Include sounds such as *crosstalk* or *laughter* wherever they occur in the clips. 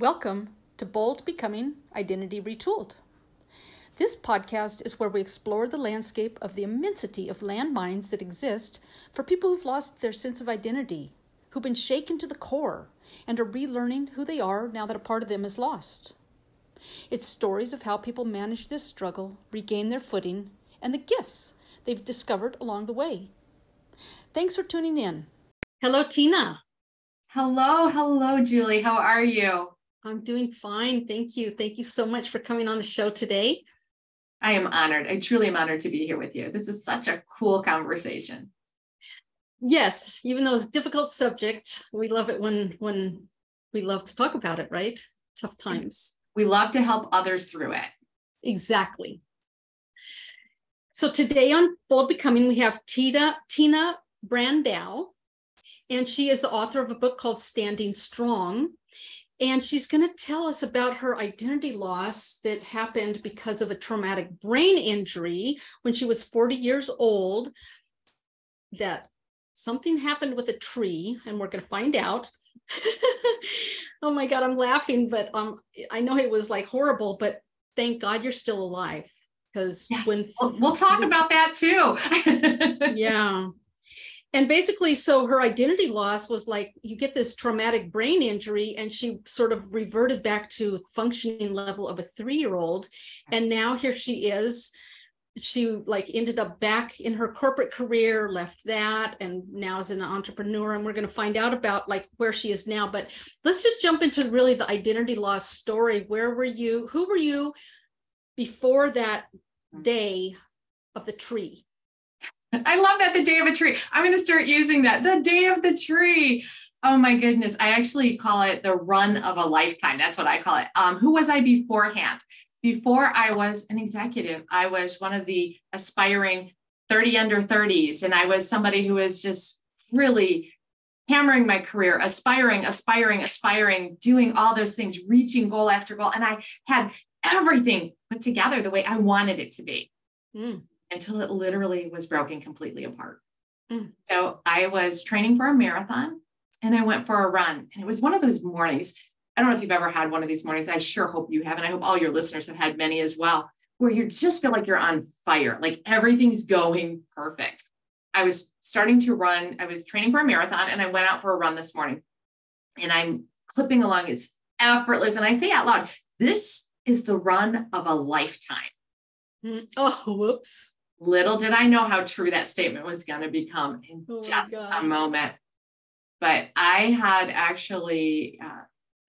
Welcome to Bold Becoming Identity Retooled. This podcast is where we explore the landscape of the immensity of landmines that exist for people who've lost their sense of identity, who've been shaken to the core, and are relearning who they are now that a part of them is lost. It's stories of how people manage this struggle, regain their footing, and the gifts they've discovered along the way. Thanks for tuning in. Hello, Tina. Hello, hello, Julie. How are you? I'm doing fine. Thank you. Thank you so much for coming on the show today. I am honored. I truly am honored to be here with you. This is such a cool conversation. Yes, even though it's a difficult subject, we love it when when we love to talk about it, right? Tough times. We love to help others through it. Exactly. So today on Bold Becoming, we have Tina Tina Brandau, and she is the author of a book called Standing Strong. And she's going to tell us about her identity loss that happened because of a traumatic brain injury when she was 40 years old. That something happened with a tree, and we're going to find out. *laughs* oh my God, I'm laughing, but um, I know it was like horrible, but thank God you're still alive because yes. when we'll, we'll talk about that too. *laughs* yeah and basically so her identity loss was like you get this traumatic brain injury and she sort of reverted back to functioning level of a three-year-old. And now here she is. She like ended up back in her corporate career left that and now is an entrepreneur and we're going to find out about like where she is now. But let's just jump into really the identity loss story. Where were you who were you before that hmm. day of the tree I love that the day of a tree. I'm going to start using that. The day of the tree. Oh my goodness. I actually call it the run of a lifetime. That's what I call it. Um, who was I beforehand? Before I was an executive, I was one of the aspiring 30 under 30s. And I was somebody who was just really hammering my career, aspiring, aspiring, aspiring, doing all those things, reaching goal after goal. And I had everything put together the way I wanted it to be. Mm until it literally was broken completely apart. Mm. So I was training for a marathon and I went for a run. And it was one of those mornings. I don't know if you've ever had one of these mornings. I sure hope you have. And I hope all your listeners have had many as well, where you just feel like you're on fire, like everything's going perfect. I was starting to run, I was training for a marathon and I went out for a run this morning and I'm clipping along. It's effortless. And I say out loud, this is the run of a lifetime. Mm. Oh, whoops. Little did I know how true that statement was going to become in oh just a moment. But I had actually, uh,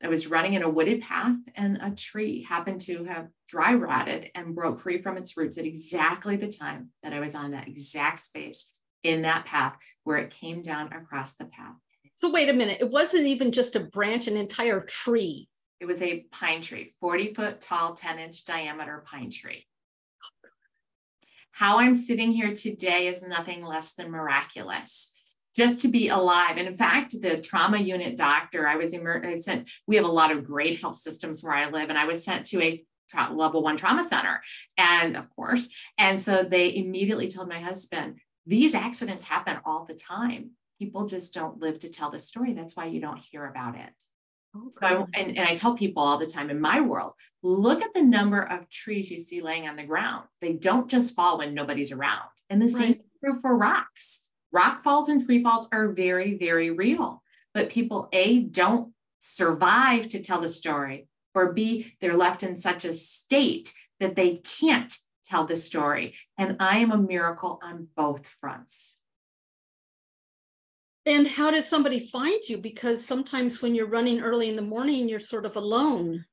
I was running in a wooded path and a tree happened to have dry rotted and broke free from its roots at exactly the time that I was on that exact space in that path where it came down across the path. So, wait a minute. It wasn't even just a branch, an entire tree. It was a pine tree, 40 foot tall, 10 inch diameter pine tree. How I'm sitting here today is nothing less than miraculous. Just to be alive. And in fact, the trauma unit doctor, I was I sent, we have a lot of great health systems where I live, and I was sent to a tra- level one trauma center. And of course, and so they immediately told my husband, these accidents happen all the time. People just don't live to tell the story. That's why you don't hear about it. Okay. So I, and, and I tell people all the time in my world, look at the number of trees you see laying on the ground. They don't just fall when nobody's around. And the same right. true for rocks. Rock falls and tree falls are very, very real. But people, A, don't survive to tell the story, or B, they're left in such a state that they can't tell the story. And I am a miracle on both fronts. And how does somebody find you? Because sometimes when you're running early in the morning, you're sort of alone.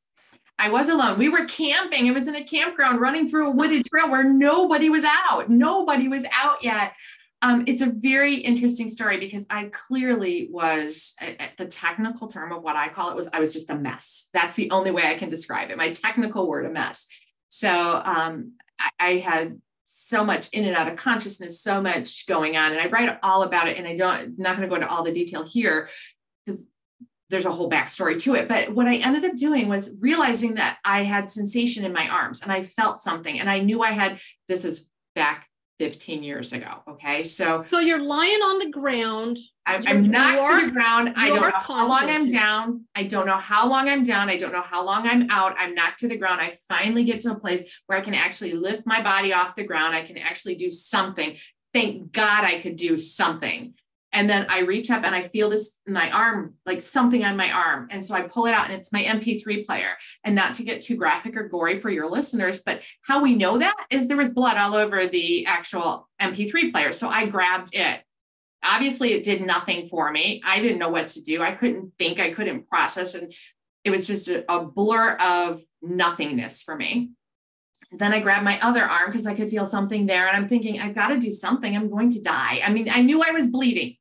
I was alone. We were camping. It was in a campground running through a wooded trail where nobody was out. Nobody was out yet. Um, it's a very interesting story because I clearly was the technical term of what I call it was I was just a mess. That's the only way I can describe it. My technical word, a mess. So um, I, I had so much in and out of consciousness, so much going on. And I write all about it. And I don't, I'm not going to go into all the detail here because there's a whole backstory to it. But what I ended up doing was realizing that I had sensation in my arms and I felt something. And I knew I had, this is back 15 years ago. Okay. So, so you're lying on the ground. I'm, I'm not to the ground. I don't know conscious. how long I'm down. I don't know how long I'm down. I don't know how long I'm out. I'm knocked to the ground. I finally get to a place where I can actually lift my body off the ground. I can actually do something. Thank God I could do something. And then I reach up and I feel this in my arm, like something on my arm. And so I pull it out and it's my MP3 player. And not to get too graphic or gory for your listeners, but how we know that is there was blood all over the actual MP3 player. So I grabbed it. Obviously, it did nothing for me. I didn't know what to do. I couldn't think, I couldn't process. And it was just a, a blur of nothingness for me. Then I grabbed my other arm because I could feel something there. And I'm thinking, I've got to do something. I'm going to die. I mean, I knew I was bleeding,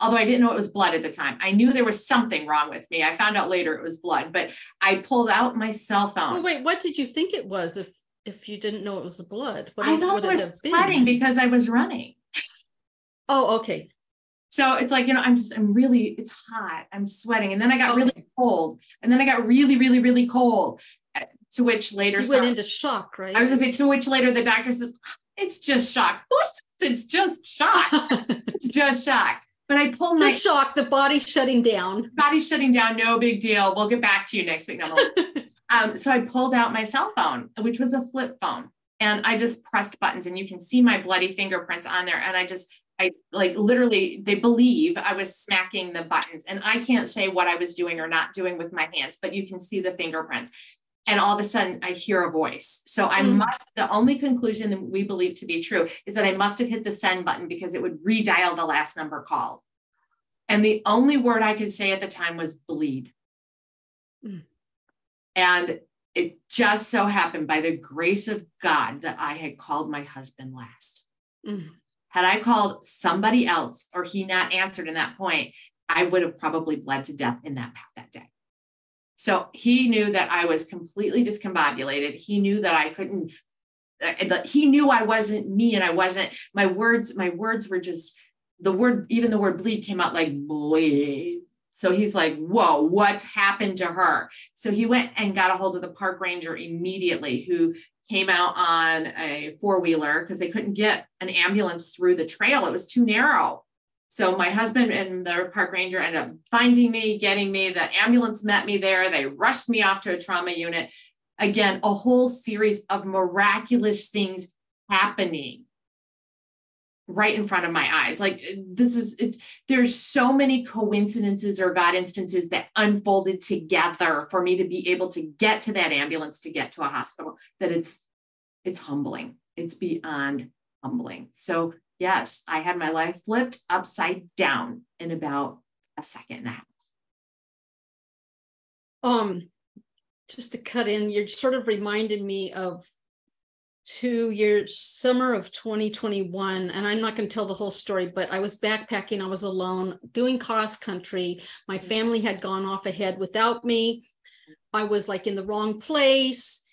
although I didn't know it was blood at the time. I knew there was something wrong with me. I found out later it was blood, but I pulled out my cell phone. Well, wait, what did you think it was if if you didn't know it was blood? What I thought it was sweating because I was running. Oh, okay. So it's like, you know, I'm just, I'm really, it's hot. I'm sweating. And then I got okay. really cold. And then I got really, really, really cold eh, to which later you went into shock, right? I was a bit. to which later the doctor says, it's just shock. Who says it's just shock? *laughs* it's just shock. But I pull my shock, the body shutting down. Body shutting down, no big deal. We'll get back to you next week. No, *laughs* um, so I pulled out my cell phone, which was a flip phone, and I just pressed buttons, and you can see my bloody fingerprints on there. And I just, I like literally, they believe I was smacking the buttons, and I can't say what I was doing or not doing with my hands, but you can see the fingerprints and all of a sudden I hear a voice. So I mm. must, the only conclusion that we believe to be true is that I must have hit the send button because it would redial the last number called. And the only word I could say at the time was bleed. Mm. And it just so happened by the grace of God that I had called my husband last. Mm. Had I called somebody else or he not answered in that point, I would have probably bled to death in that path that day. So he knew that I was completely discombobulated. He knew that I couldn't, uh, he knew I wasn't me and I wasn't, my words, my words were just, the word, even the word bleed came out like bleed. So he's like, whoa, what's happened to her? So he went and got a hold of the park ranger immediately, who came out on a four wheeler because they couldn't get an ambulance through the trail. It was too narrow. So my husband and the park ranger ended up finding me, getting me. The ambulance met me there. They rushed me off to a trauma unit. Again, a whole series of miraculous things happening right in front of my eyes. Like this is it's there's so many coincidences or God instances that unfolded together for me to be able to get to that ambulance to get to a hospital that it's it's humbling. It's beyond humbling. So yes, I had my life flipped upside down in about a second and a half. Um, just to cut in, you're sort of reminded me of two years, summer of 2021. And I'm not going to tell the whole story, but I was backpacking. I was alone doing cross country. My family had gone off ahead without me. I was like in the wrong place,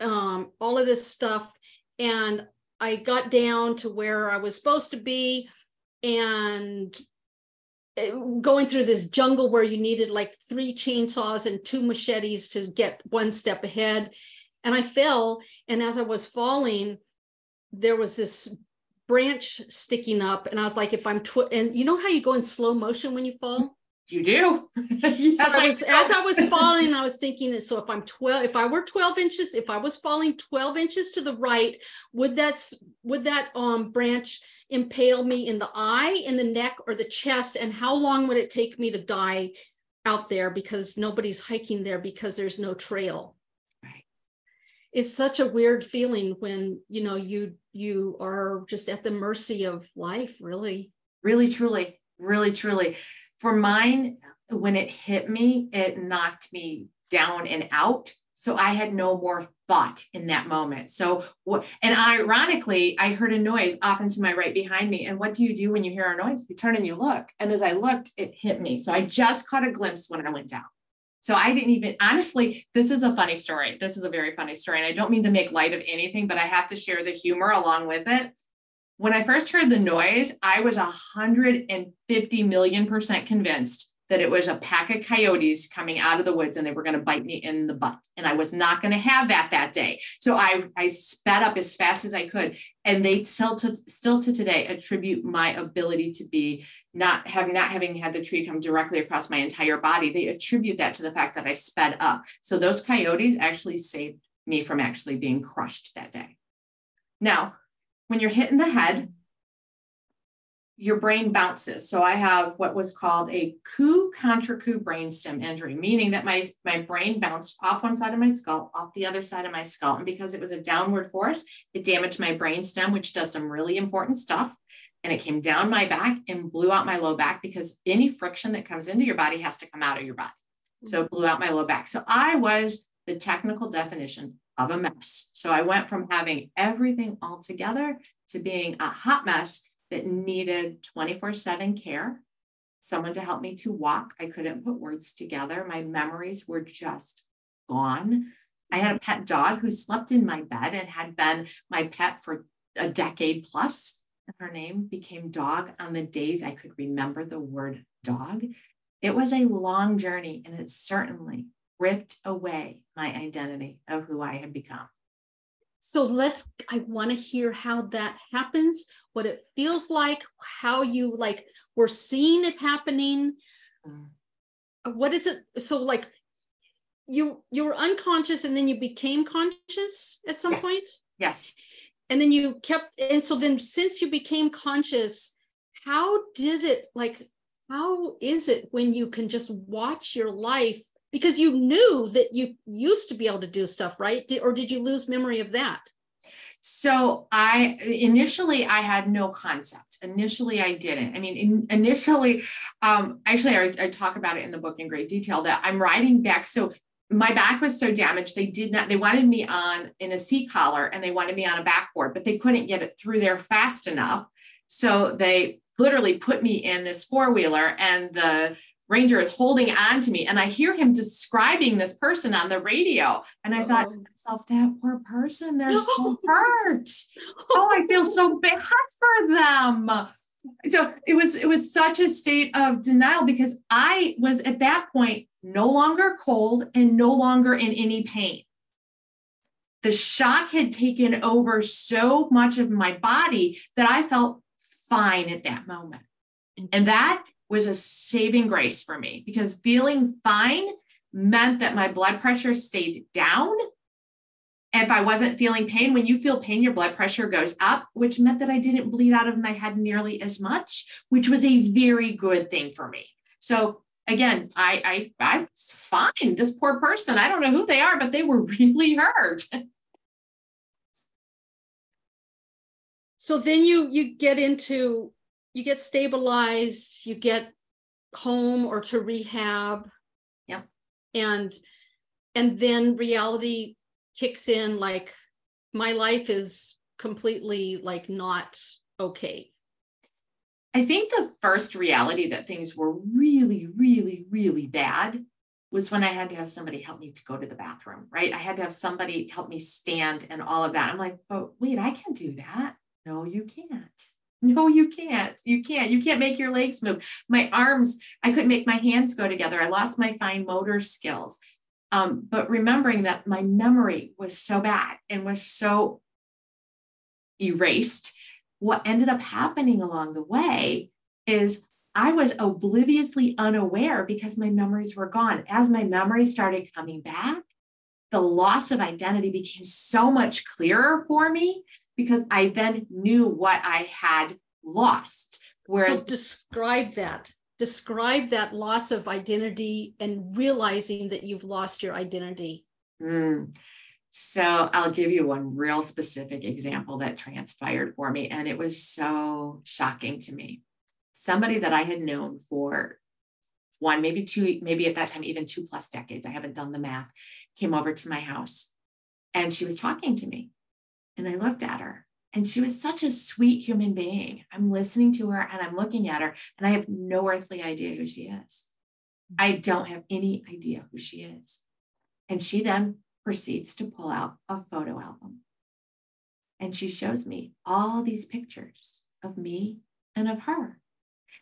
um, all of this stuff. And I got down to where I was supposed to be and eh, going through this jungle where you needed like three chainsaws and two machetes to get one step ahead. And I fell. And as I was falling, there was this branch sticking up. And I was like, if I'm, tw-, and you know how you go in slow motion when you fall? You do. *laughs* yes, I was, as I was falling, I was thinking, so if I'm 12, if I were 12 inches, if I was falling 12 inches to the right, would that would that um branch impale me in the eye, in the neck, or the chest? And how long would it take me to die out there because nobody's hiking there because there's no trail? Right. It's such a weird feeling when you know you you are just at the mercy of life, really. Really, truly, really, truly for mine, when it hit me, it knocked me down and out. So I had no more thought in that moment. So, and ironically, I heard a noise off into my right behind me. And what do you do when you hear a noise? You turn and you look. And as I looked, it hit me. So I just caught a glimpse when I went down. So I didn't even, honestly, this is a funny story. This is a very funny story. And I don't mean to make light of anything, but I have to share the humor along with it when I first heard the noise, I was 150 million percent convinced that it was a pack of coyotes coming out of the woods and they were going to bite me in the butt. And I was not going to have that that day. So I, I sped up as fast as I could. And they still to, still to today attribute my ability to be not having, not having had the tree come directly across my entire body. They attribute that to the fact that I sped up. So those coyotes actually saved me from actually being crushed that day. Now, when you're hit in the head, your brain bounces. So I have what was called a coup contre coup brainstem injury, meaning that my, my brain bounced off one side of my skull, off the other side of my skull. And because it was a downward force, it damaged my brain stem, which does some really important stuff. And it came down my back and blew out my low back because any friction that comes into your body has to come out of your body. So it blew out my low back. So I was the technical definition of a mess. So I went from having everything all together to being a hot mess that needed 24 7 care, someone to help me to walk. I couldn't put words together. My memories were just gone. I had a pet dog who slept in my bed and had been my pet for a decade plus. Her name became Dog on the days I could remember the word dog. It was a long journey and it certainly ripped away my identity of who I had become. So let's, I want to hear how that happens, what it feels like, how you like were seeing it happening. Mm. What is it? So like you you were unconscious and then you became conscious at some point? Yes. And then you kept and so then since you became conscious, how did it like how is it when you can just watch your life because you knew that you used to be able to do stuff, right? Did, or did you lose memory of that? So I initially I had no concept. Initially I didn't. I mean, in, initially, um, actually I, I talk about it in the book in great detail that I'm riding back. So my back was so damaged they did not they wanted me on in a C-collar and they wanted me on a backboard but they couldn't get it through there fast enough so they literally put me in this four-wheeler and the Ranger is holding on to me, and I hear him describing this person on the radio. And I thought to myself, that poor person, they're so *laughs* hurt. Oh, I feel so *laughs* bad for them. So it was it was such a state of denial because I was at that point no longer cold and no longer in any pain. The shock had taken over so much of my body that I felt fine at that moment. And that was a saving grace for me because feeling fine meant that my blood pressure stayed down. If I wasn't feeling pain, when you feel pain, your blood pressure goes up, which meant that I didn't bleed out of my head nearly as much, which was a very good thing for me. So again, I I I was fine. This poor person, I don't know who they are, but they were *laughs* really hurt. So then you you get into you get stabilized, you get home or to rehab. Yeah. And and then reality kicks in like my life is completely like not okay. I think the first reality that things were really, really, really bad was when I had to have somebody help me to go to the bathroom, right? I had to have somebody help me stand and all of that. I'm like, but wait, I can do that. No, you can't. No, you can't. You can't. You can't make your legs move. My arms, I couldn't make my hands go together. I lost my fine motor skills. Um, but remembering that my memory was so bad and was so erased, what ended up happening along the way is I was obliviously unaware because my memories were gone. As my memories started coming back, the loss of identity became so much clearer for me because I then knew what I had lost. Whereas so describe that. Describe that loss of identity and realizing that you've lost your identity. Mm. So I'll give you one real specific example that transpired for me, and it was so shocking to me. Somebody that I had known for one, maybe two, maybe at that time, even two plus decades, I haven't done the math, came over to my house and she was talking to me. And I looked at her and she was such a sweet human being. I'm listening to her and I'm looking at her and I have no earthly idea who she is. I don't have any idea who she is. And she then proceeds to pull out a photo album. And she shows me all these pictures of me and of her.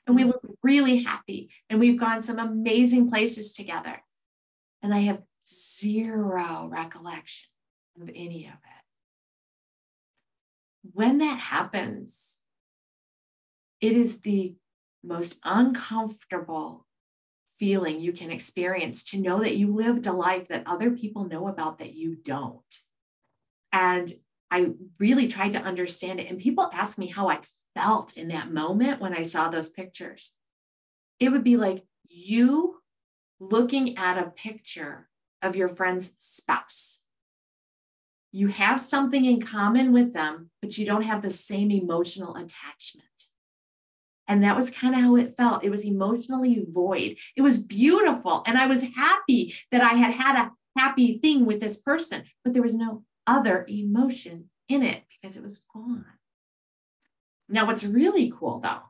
and we mm. look really happy and we've gone some amazing places together. And I have zero recollection of any of it. When that happens, it is the most uncomfortable feeling you can experience to know that you lived a life that other people know about that you don't. And I really tried to understand it. And people ask me how I felt in that moment when I saw those pictures. It would be like you looking at a picture of your friend's spouse. You have something in common with them, but you don't have the same emotional attachment. And that was kind of how it felt. It was emotionally void. It was beautiful. And I was happy that I had had a happy thing with this person, but there was no other emotion in it because it was gone. Now, what's really cool though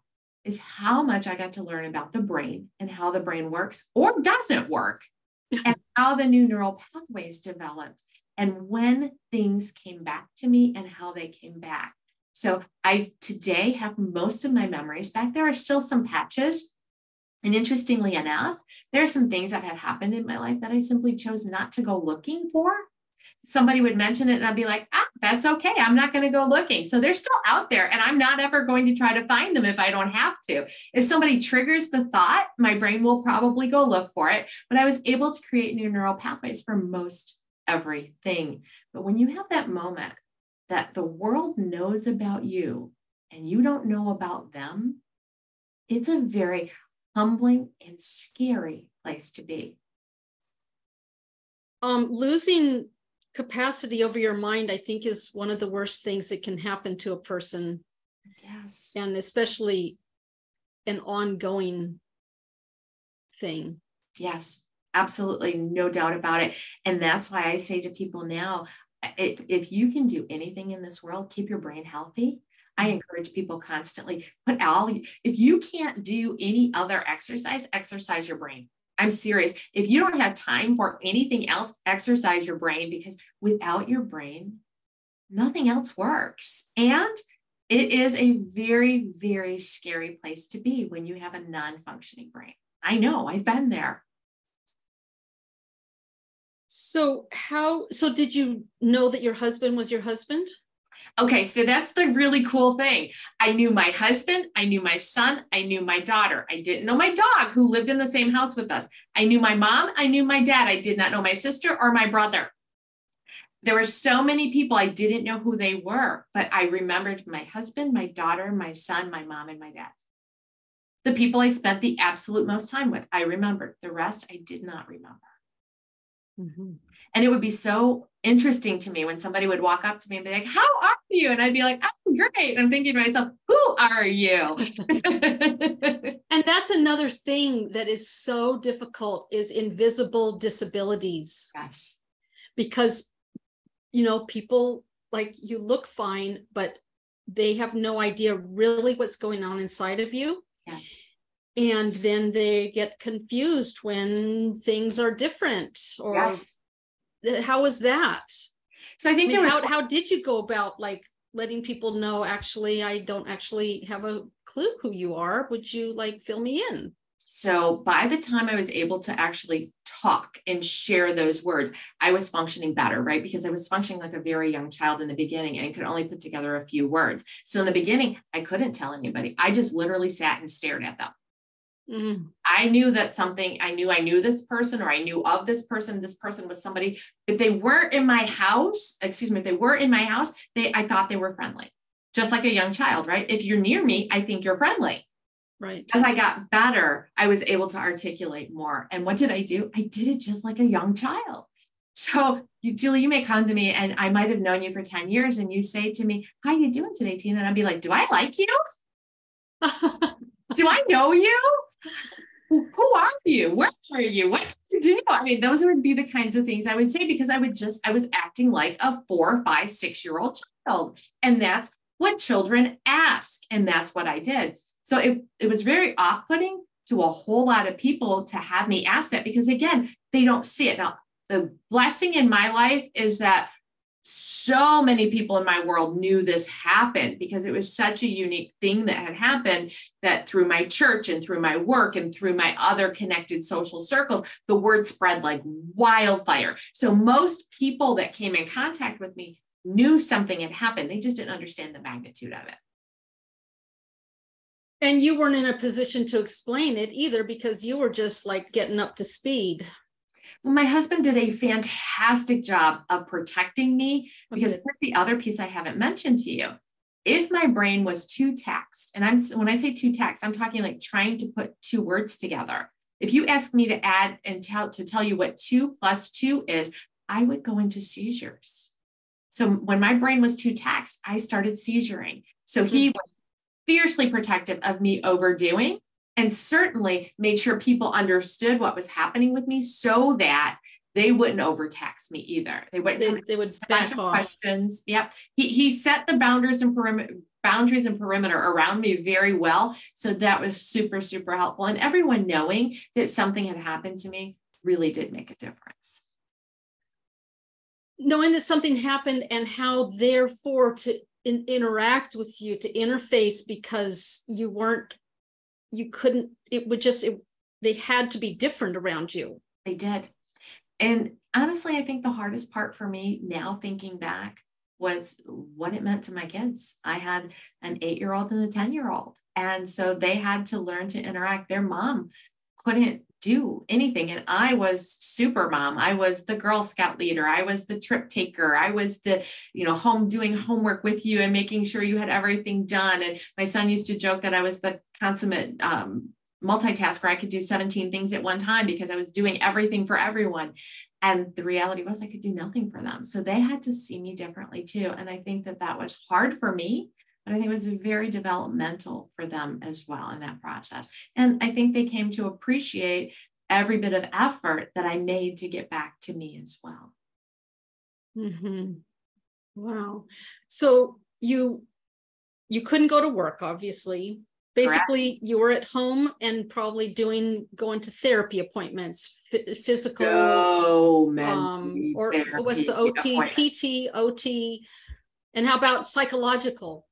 is how much I got to learn about the brain and how the brain works or doesn't work, *laughs* and how the new neural pathways developed, and when things came back to me and how they came back. So I today have most of my memories back. There are still some patches. And interestingly enough, there are some things that had happened in my life that I simply chose not to go looking for. Somebody would mention it and I'd be like, ah, that's okay. I'm not going to go looking. So they're still out there and I'm not ever going to try to find them if I don't have to. If somebody triggers the thought, my brain will probably go look for it. But I was able to create new neural pathways for most everything. But when you have that moment that the world knows about you and you don't know about them, it's a very humbling and scary place to be. Um, losing capacity over your mind, I think, is one of the worst things that can happen to a person. Yes. And especially an ongoing thing. Yes, absolutely. No doubt about it. And that's why I say to people now if, if you can do anything in this world, keep your brain healthy. I mm-hmm. encourage people constantly put all, if you can't do any other exercise, exercise your brain. I'm serious. If you don't have time for anything else, exercise your brain because without your brain, nothing else works. And it is a very, very scary place to be when you have a non functioning brain. I know, I've been there. So how so did you know that your husband was your husband? Okay, so that's the really cool thing. I knew my husband, I knew my son, I knew my daughter. I didn't know my dog who lived in the same house with us. I knew my mom, I knew my dad. I did not know my sister or my brother. There were so many people I didn't know who they were, but I remembered my husband, my daughter, my son, my mom, and my dad. The people I spent the absolute most time with, I remembered. The rest I did not remember. Mm-hmm. And it would be so interesting to me when somebody would walk up to me and be like, How are you? And I'd be like, I'm great. I'm thinking to myself, Who are you? and that's another thing that is so difficult is invisible disabilities. Yes. Because, you know, people like you look fine, but they have no idea really what's going on inside of you. Yes and then they get confused when things are different or yes. How was that so i think I mean, how, how did you go about like letting people know actually i don't actually have a clue who you are would you like fill me in so by the time I was able to actually talk and share those words, I was functioning better, right? Because I was functioning like a very young child in the beginning and could only put together a few words. So in the beginning, I couldn't tell anybody. I just literally sat and stared at them. Mm. I knew that something, I knew I knew this person or I knew of this person. This person was somebody. If they weren't in my house, excuse me, if they were in my house, they I thought they were friendly. Just like a young child, right? If you're near me, I think you're friendly. Right. As I got better, I was able to articulate more. And what did I do? I did it just like a young child. So you, Julie, you may come to me and I might have known you for 10 years and you say to me, how are you doing today, Tina? And I'd be like, do I like you? *laughs* do I know you? Who are you? Where are you? What do you do? I mean, those would be the kinds of things I would say because I would just, I was acting like a four, five, six year old child. And that's what children ask. And that's what I did. So it, it was very off putting to a whole lot of people to have me ask that because, again, they don't see it. Now, the blessing in my life is that so many people in my world knew this happened because it was such a unique thing that had happened that through my church and through my work and through my other connected social circles, the word spread like wildfire. So most people that came in contact with me knew something had happened. They just didn't understand the magnitude of it. And you weren't in a position to explain it either because you were just like getting up to speed. Well, my husband did a fantastic job of protecting me because okay. here's the other piece I haven't mentioned to you. If my brain was too taxed, and I'm when I say too taxed, I'm talking like trying to put two words together. If you ask me to add and tell to tell you what two plus two is, I would go into seizures. So when my brain was too taxed, I started seizuring. So he mm-hmm. was fiercely protective of me overdoing and certainly made sure people understood what was happening with me so that they wouldn't overtax me either. They wouldn't they, they would back off. questions. Yep. He he set the boundaries and perimeter boundaries and perimeter around me very well. So that was super, super helpful. And everyone knowing that something had happened to me really did make a difference. Knowing that something happened and how therefore to in, interact with you, to interface because you weren't you couldn't it would just it, they had to be different around you. They did. And honestly i think the hardest part for me now thinking back was what it meant to my kids. I had an eight year old and a 10 year old and so they had to learn to interact. Their mom couldn't do anything. And I was super mom. I was the Girl Scout leader. I was the trip taker. I was the, you know, home doing homework with you and making sure you had everything done. And my son used to joke that I was the consummate um, multitasker. I could do 17 things at one time because I was doing everything for everyone. And the reality was I could do nothing for them. So they had to see me differently too. And I think that that was hard for me but I think it was very developmental for them as well in that process. And I think they came to appreciate every bit of effort that I made to get back to me as well. Mm-hmm. Wow. So you you couldn't go to work, obviously. Basically, Correct. you were at home and probably doing going to therapy appointments, physical, so um, or what's the OT, PT, OT, and how about psychological?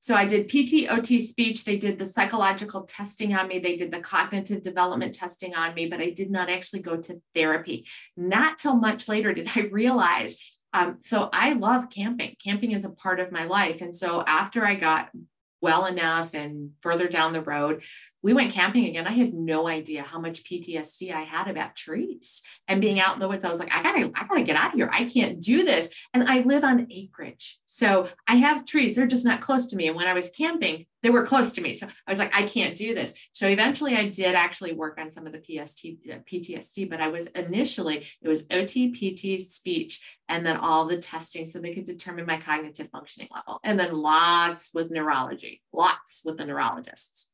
So I did PT, OT speech. They did the psychological testing on me. They did the cognitive development testing on me, but I did not actually go to therapy. Not till much later did I realize. Um, so I love camping. Camping is a part of my life. And so after I got well enough and further down the road, we went camping again. I had no idea how much PTSD I had about trees and being out in the woods. I was like, I gotta, I gotta get out of here. I can't do this. And I live on acreage. So I have trees. They're just not close to me. And when I was camping, they were close to me. So I was like, I can't do this. So eventually I did actually work on some of the PST, uh, PTSD, but I was initially, it was OT, PT, speech, and then all the testing so they could determine my cognitive functioning level. And then lots with neurology, lots with the neurologists.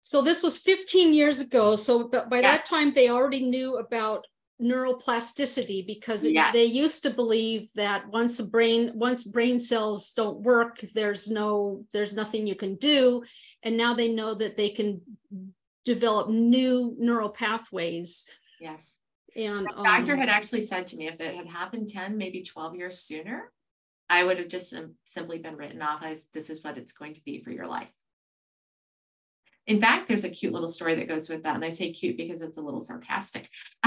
So this was 15 years ago. So by yes. that time, they already knew about neuroplasticity because it, they used to believe that once a brain once brain cells don't work there's no there's nothing you can do. And now they know that they can develop new neural pathways. Yes. And the doctor um, had actually said to me if it had happened 10 maybe 12 years sooner i would have just simply been written off as this is what it's going to be for your life in fact, there's a cute little story that goes with that. And I say cute because it's a little sarcastic. *laughs*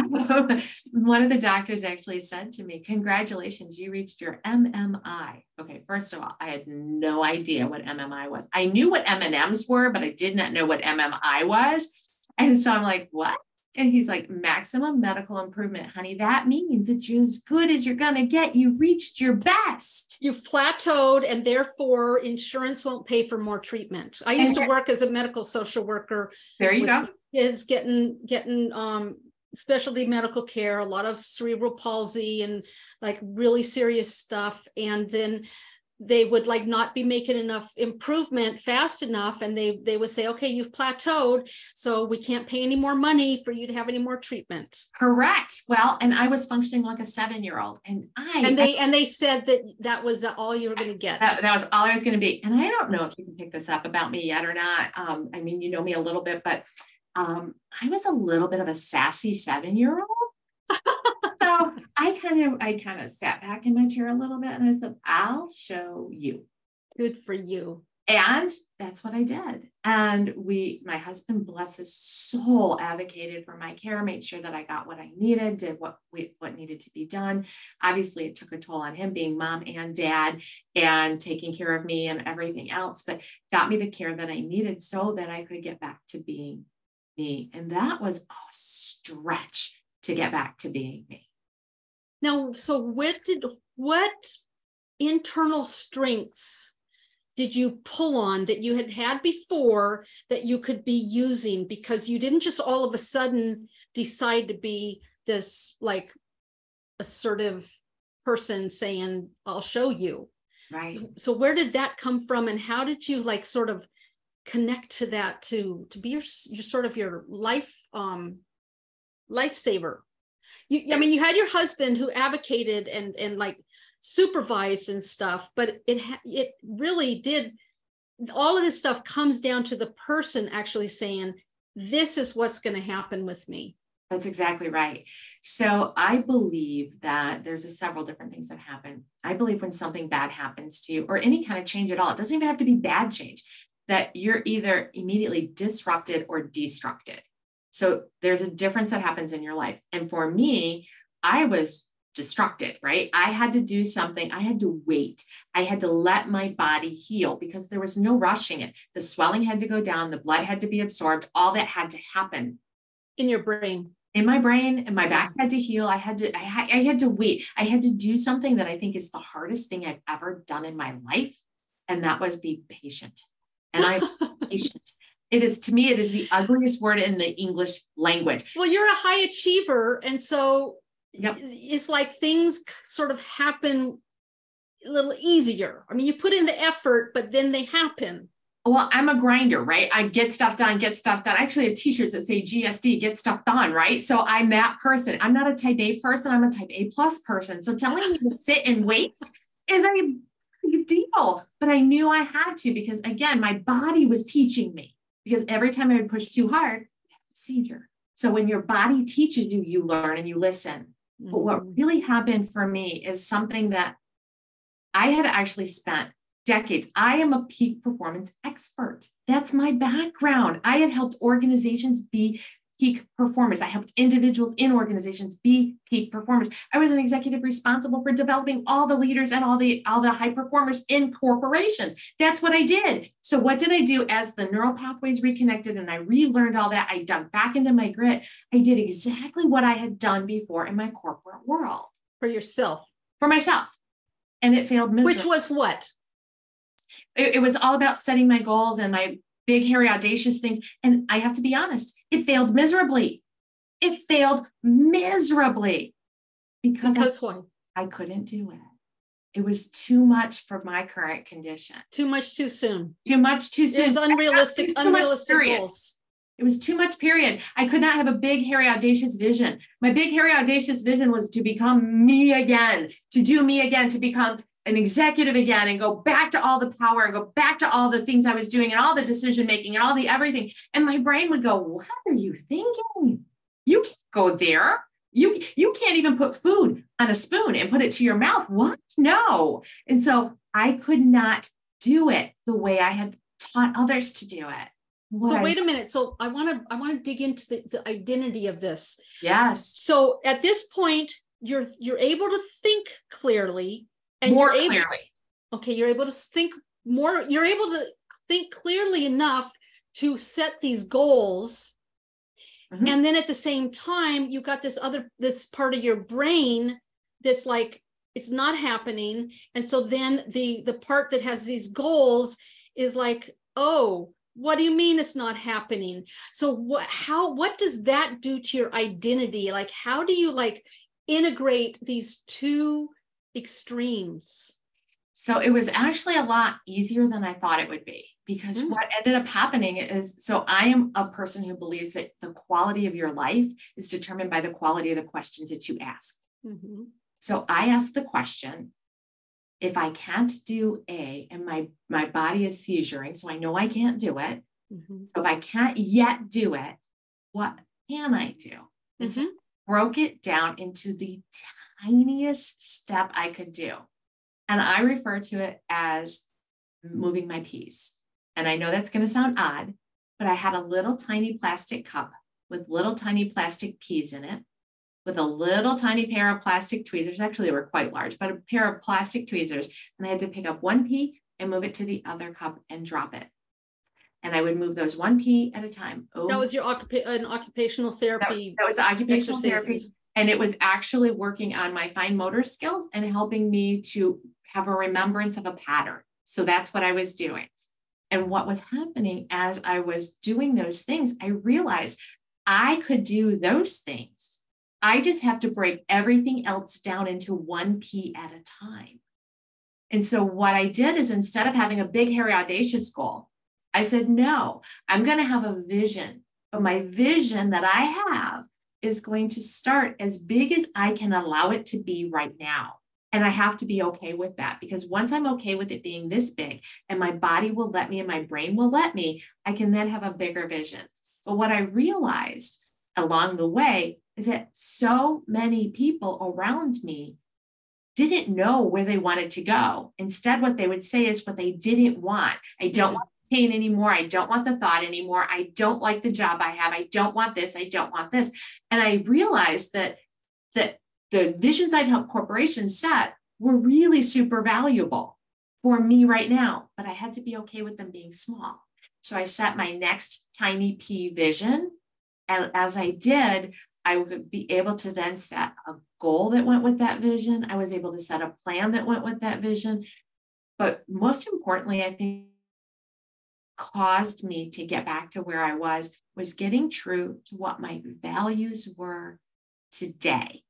One of the doctors actually said to me, Congratulations, you reached your MMI. Okay, first of all, I had no idea what MMI was. I knew what M&Ms were, but I did not know what MMI was. And so I'm like, What? And he's like, maximum medical improvement, honey. That means that you're as good as you're going to get. You reached your best. You've plateaued, and therefore insurance won't pay for more treatment. I used and to work as a medical social worker. There you go. Is getting getting um, specialty medical care, a lot of cerebral palsy and like really serious stuff. And then they would like not be making enough improvement fast enough and they they would say okay you've plateaued so we can't pay any more money for you to have any more treatment. Correct. Well and i was functioning like a seven year old and i and they I, and they said that that was all you were going to get. That, that, was all i was going to be and i don't know if you can pick this up about me yet or not um, i mean you know me a little bit but um, i was a little bit of a sassy seven year old *laughs* I kind of, I kind of sat back in my chair a little bit and I said, I'll show you. Good for you. And that's what I did. And we, my husband, bless his soul, advocated for my care, made sure that I got what I needed, did what we, what needed to be done. Obviously, it took a toll on him being mom and dad and taking care of me and everything else, but got me the care that I needed so that I could get back to being me. And that was a stretch to get back to being me. Now, so what did what internal strengths did you pull on that you had had before that you could be using? Because you didn't just all of a sudden decide to be this like assertive person saying i'll show you. Right. So where did that come from and how did you like sort of connect to that to to be your, your sort of your life um lifesaver you i mean you had your husband who advocated and and like supervised and stuff but it it really did all of this stuff comes down to the person actually saying this is what's going to happen with me. That's exactly right. So i believe that there's a several different things that happen. I believe when something bad happens to you or any kind of change at all it doesn't even have to be bad change that you're either immediately disrupted or destructed so there's a difference that happens in your life and for me i was destructed, right? I had to do something. I had to wait. I had to let my body heal because there was no rushing it. The swelling had to go down, the blood had to be absorbed, all that had to happen in your brain. In my brain, and my back had to heal. I had to, I had, I had to wait. I had to do something that I think is the hardest thing I've ever done in my life. And that was be patient. And I'm *laughs* patient. It is to me, it is the ugliest word in the English language. Well, you're a high achiever. And so Yep. It's like things sort of happen a little easier. I mean, you put in the effort, but then they happen. Well, I'm a grinder, right? I get stuff done, get stuff done. I actually have t-shirts that say GSD, get stuff done, right? So I'm that person. I'm not a type A person, I'm a type A plus person. So telling me to sit and wait is a big deal. But I knew I had to because again, my body was teaching me because every time I would push too hard, seizure. So when your body teaches you, you learn and you listen. Mm-hmm. But what mm-hmm. really happened for me is something that I had actually spent decades. I am a peak performance expert. That's my background. I had helped organizations be peak performers. I helped individuals in organizations be peak performers. I was an executive responsible for developing all the leaders and all the all the high performers in corporations. That's what I did. So what did I do as the neural pathways reconnected and I relearned all that? I dug back into my grit. I did exactly what I had done before in my corporate world for yourself. For myself. And it failed miserably. Which was what? It, it was all about setting my goals and my big, hairy, audacious things. And I have to be honest, it failed miserably. It failed miserably because, because I, I couldn't do it. It was too much for my current condition. Too much too soon. Too much too soon. It was unrealistic, unrealistic goals. It was too much, period. I could not have a big, hairy, audacious vision. My big, hairy, audacious vision was to become me again, to do me again, to become an executive again and go back to all the power and go back to all the things I was doing and all the decision making and all the everything. And my brain would go, What are you thinking? You can't go there. You, you can't even put food on a spoon and put it to your mouth. What? No. And so I could not do it the way I had taught others to do it. What so wait a minute. So I want to I want to dig into the, the identity of this. Yes. So at this point, you're you're able to think clearly and more able, clearly. Okay, you're able to think more, you're able to think clearly enough to set these goals. Mm-hmm. And then at the same time, you've got this other this part of your brain that's like it's not happening. And so then the the part that has these goals is like, oh, what do you mean it's not happening so what how what does that do to your identity like how do you like integrate these two extremes? So it was actually a lot easier than I thought it would be because mm. what ended up happening is so I am a person who believes that the quality of your life is determined by the quality of the questions that you ask. Mm-hmm. So I asked the question if I can't do A and my, my body is seizuring, so I know I can't do it. Mm-hmm. So if I can't yet do it, what can I do? And mm-hmm. so broke it down into the tiniest step I could do. And I refer to it as moving my peas. And I know that's going to sound odd, but I had a little tiny plastic cup with little tiny plastic peas in it, with a little tiny pair of plastic tweezers. Actually, they were quite large, but a pair of plastic tweezers. And I had to pick up one pea and move it to the other cup and drop it. And I would move those one pea at a time. Oh, that was your occupa- an occupational therapy. That, that was occupational therapy. And it was actually working on my fine motor skills and helping me to have a remembrance of a pattern. So that's what I was doing. And what was happening as I was doing those things, I realized I could do those things. I just have to break everything else down into one pea at a time. And so what I did is instead of having a big, hairy, audacious goal, I said, no, I'm going to have a vision. But my vision that I have is going to start as big as I can allow it to be right now. And I have to be okay with that because once I'm okay with it being this big and my body will let me and my brain will let me, I can then have a bigger vision. But what I realized along the way is that so many people around me didn't know where they wanted to go. Instead, what they would say is what they didn't want. I don't mm-hmm. want pain anymore. I don't want the thought anymore. I don't like the job I have. I don't want this. I don't want this. And I realized that that the visions I'd help corporations set were really super valuable for me right now, but I had to be okay with them being small. So I set my next tiny pea vision. And as I did, I would be able to then set a goal that went with that vision. I was able to set a plan that went with that vision. But most importantly, I think caused me to get back to where I was was getting true to what my values were today.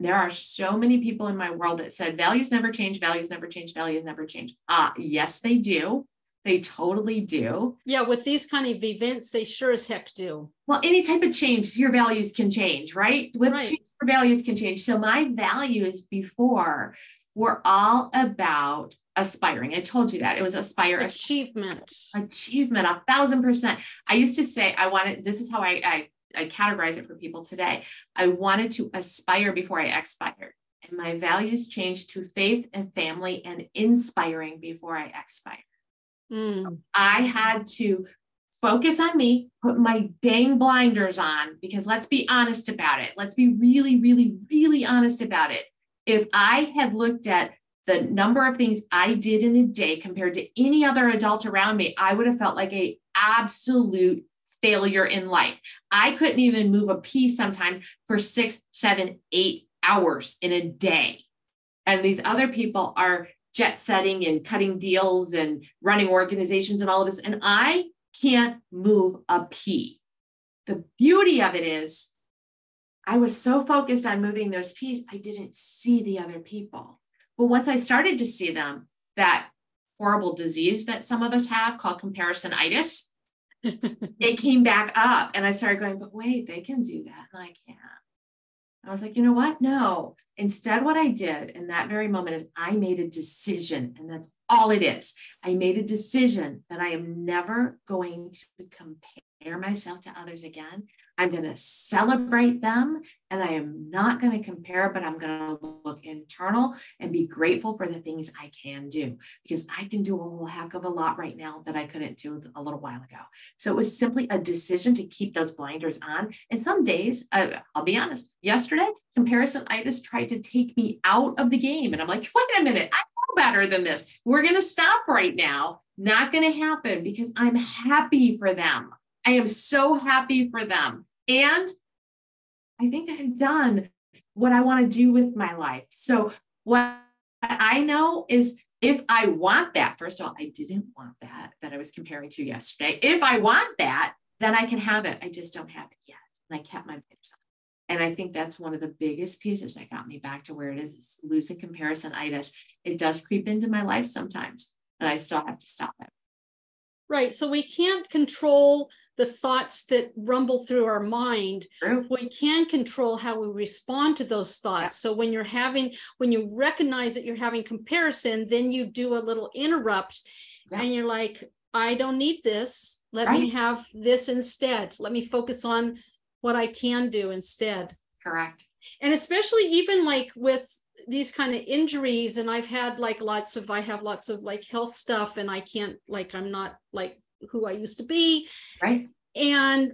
There are so many people in my world that said values never change, values never change, values never change. Ah, uh, yes, they do. They totally do. Yeah, with these kind of events, they sure as heck do. Well, any type of change, your values can change, right? With right. change, your values can change. So my values before were all about aspiring. I told you that it was aspire achievement. Achievement, a thousand percent. I used to say I wanted. This is how I, I I categorize it for people today. I wanted to aspire before I expired. And my values changed to faith and family and inspiring before I expire. Mm. I had to focus on me, put my dang blinders on, because let's be honest about it. Let's be really, really, really honest about it. If I had looked at the number of things I did in a day compared to any other adult around me, I would have felt like a absolute failure in life. I couldn't even move a piece sometimes for six, seven, eight hours in a day. And these other people are jet setting and cutting deals and running organizations and all of this. And I can't move a pea. The beauty of it is, I was so focused on moving those peas, I didn't see the other people. But once I started to see them, that horrible disease that some of us have called comparisonitis, *laughs* it came back up and I started going, but wait, they can do that and I can't. I was like, you know what? No. Instead, what I did in that very moment is I made a decision, and that's all it is. I made a decision that I am never going to compare myself to others again. I'm going to celebrate them and I am not going to compare, but I'm going to look internal and be grateful for the things I can do because I can do a whole heck of a lot right now that I couldn't do a little while ago. So it was simply a decision to keep those blinders on. And some days, uh, I'll be honest, yesterday, comparisonitis tried to take me out of the game. And I'm like, wait a minute, I know better than this. We're going to stop right now. Not going to happen because I'm happy for them. I am so happy for them. And I think I've done what I want to do with my life. So, what I know is if I want that, first of all, I didn't want that that I was comparing to yesterday. If I want that, then I can have it. I just don't have it yet. And I kept my pictures on. And I think that's one of the biggest pieces that got me back to where it is, is losing comparisonitis. It does creep into my life sometimes, and I still have to stop it. Right. So we can't control the thoughts that rumble through our mind True. we can control how we respond to those thoughts yeah. so when you're having when you recognize that you're having comparison then you do a little interrupt yeah. and you're like i don't need this let right. me have this instead let me focus on what i can do instead Correct. And especially even like with these kind of injuries and I've had like lots of I have lots of like health stuff and I can't like I'm not like who I used to be. Right. And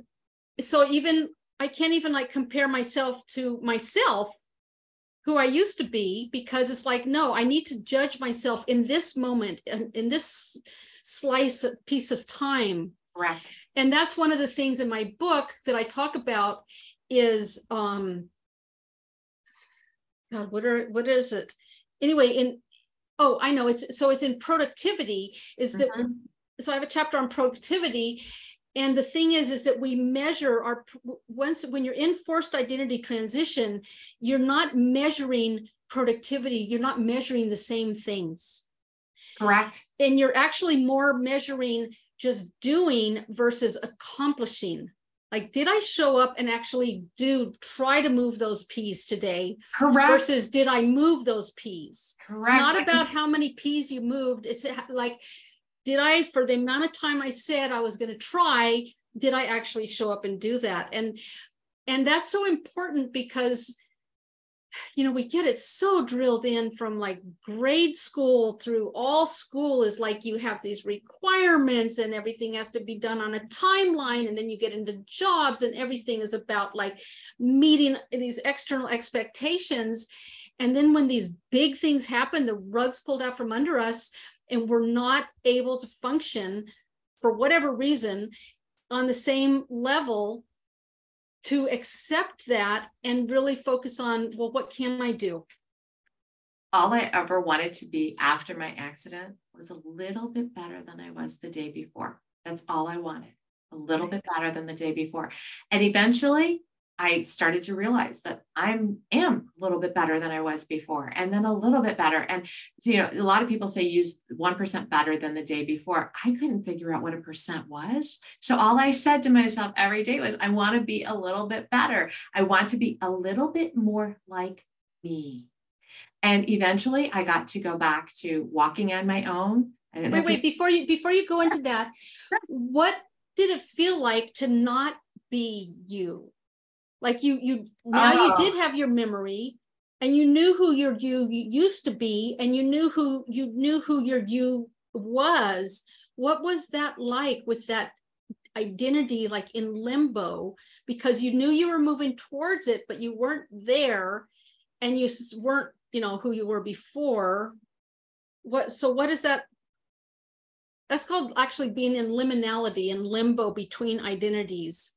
so even I can't even like compare myself to myself who I used to be because it's like no, I need to judge myself in this moment in, in this slice piece of time. Correct. And that's one of the things in my book that I talk about is um God, what are what is it? Anyway, in oh, I know it's so it's in productivity, is that mm-hmm. So I have a chapter on productivity. And the thing is, is that we measure our once when you're in forced identity transition, you're not measuring productivity, you're not measuring the same things. Correct. And you're actually more measuring just doing versus accomplishing. Like, did I show up and actually do try to move those peas today? Correct. Versus did I move those peas? Correct. It's not about how many peas you moved. It's like, did I, for the amount of time I said I was going to try, did I actually show up and do that? And and that's so important because you know, we get it so drilled in from like grade school through all school is like you have these requirements and everything has to be done on a timeline. And then you get into jobs and everything is about like meeting these external expectations. And then when these big things happen, the rug's pulled out from under us and we're not able to function for whatever reason on the same level to accept that and really focus on well what can i do? All i ever wanted to be after my accident was a little bit better than i was the day before. That's all i wanted a little bit better than the day before. And eventually I started to realize that I'm am a little bit better than I was before, and then a little bit better. And you know, a lot of people say use one percent better than the day before. I couldn't figure out what a percent was. So all I said to myself every day was, I want to be a little bit better. I want to be a little bit more like me. And eventually, I got to go back to walking on my own. Wait, wait, before you before you go into that, what did it feel like to not be you? Like you you now oh. you did have your memory and you knew who your you used to be and you knew who you knew who your you was. What was that like with that identity like in limbo? Because you knew you were moving towards it but you weren't there and you weren't you know who you were before. What so what is that? That's called actually being in liminality in limbo between identities.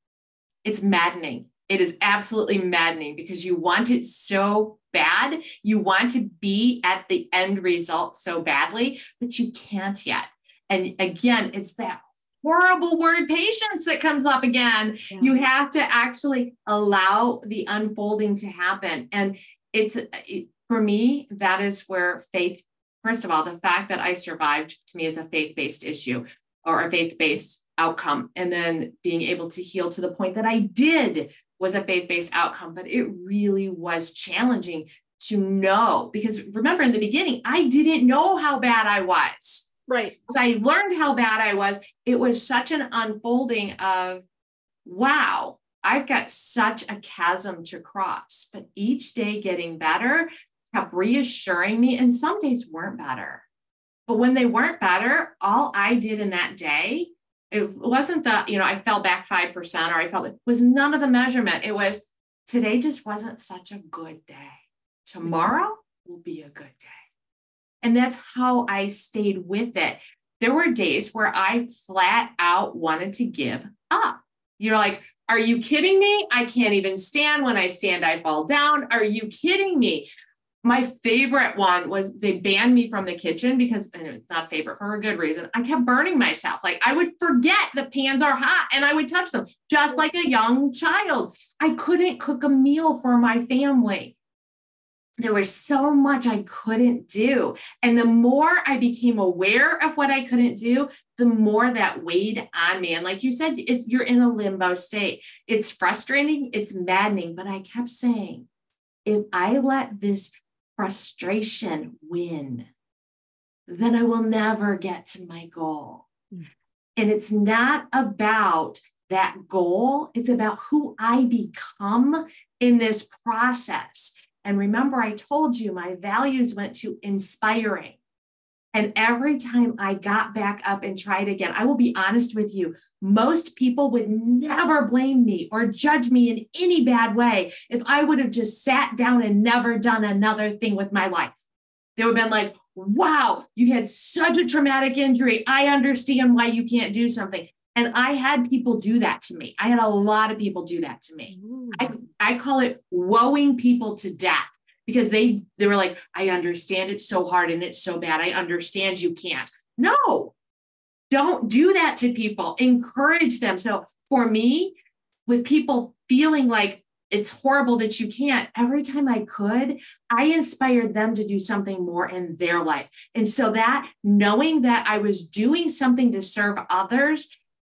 It's maddening it is absolutely maddening because you want it so bad. You want to be at the end result so badly, but you can't yet. And again, it's that horrible word patience that comes up again. Yeah. You have to actually allow the unfolding to happen. And it's it, for me, that is where faith, first of all, the fact that I survived to me is a faith based issue or a faith based outcome. And then being able to heal to the point that I did was a faith based outcome, but it really was challenging to know because remember in the beginning, I didn't know how bad I was. Right. As I learned how bad I was, it was such an unfolding of, wow, I've got such a chasm to cross. But each day getting better kept reassuring me, and some days weren't better. But when they weren't better, all I did in that day it wasn't that, you know, I fell back 5% or I felt it was none of the measurement. It was today just wasn't such a good day. Tomorrow will be a good day. And that's how I stayed with it. There were days where I flat out wanted to give up. You're like, are you kidding me? I can't even stand. When I stand, I fall down. Are you kidding me? My favorite one was they banned me from the kitchen because and it's not favorite for a good reason. I kept burning myself. Like I would forget the pans are hot and I would touch them just like a young child. I couldn't cook a meal for my family. There was so much I couldn't do. And the more I became aware of what I couldn't do, the more that weighed on me. And like you said, it's, you're in a limbo state. It's frustrating, it's maddening, but I kept saying, if I let this frustration win, then I will never get to my goal. Mm. And it's not about that goal, it's about who I become in this process. And remember, I told you my values went to inspiring. And every time I got back up and tried again, I will be honest with you, most people would never blame me or judge me in any bad way if I would have just sat down and never done another thing with my life. They would have been like, wow, you had such a traumatic injury. I understand why you can't do something. And I had people do that to me. I had a lot of people do that to me. I, I call it woeing people to death because they they were like, I understand it's so hard and it's so bad. I understand you can't. No, don't do that to people. Encourage them. So for me, with people feeling like it's horrible that you can't, every time I could, I inspired them to do something more in their life. And so that knowing that I was doing something to serve others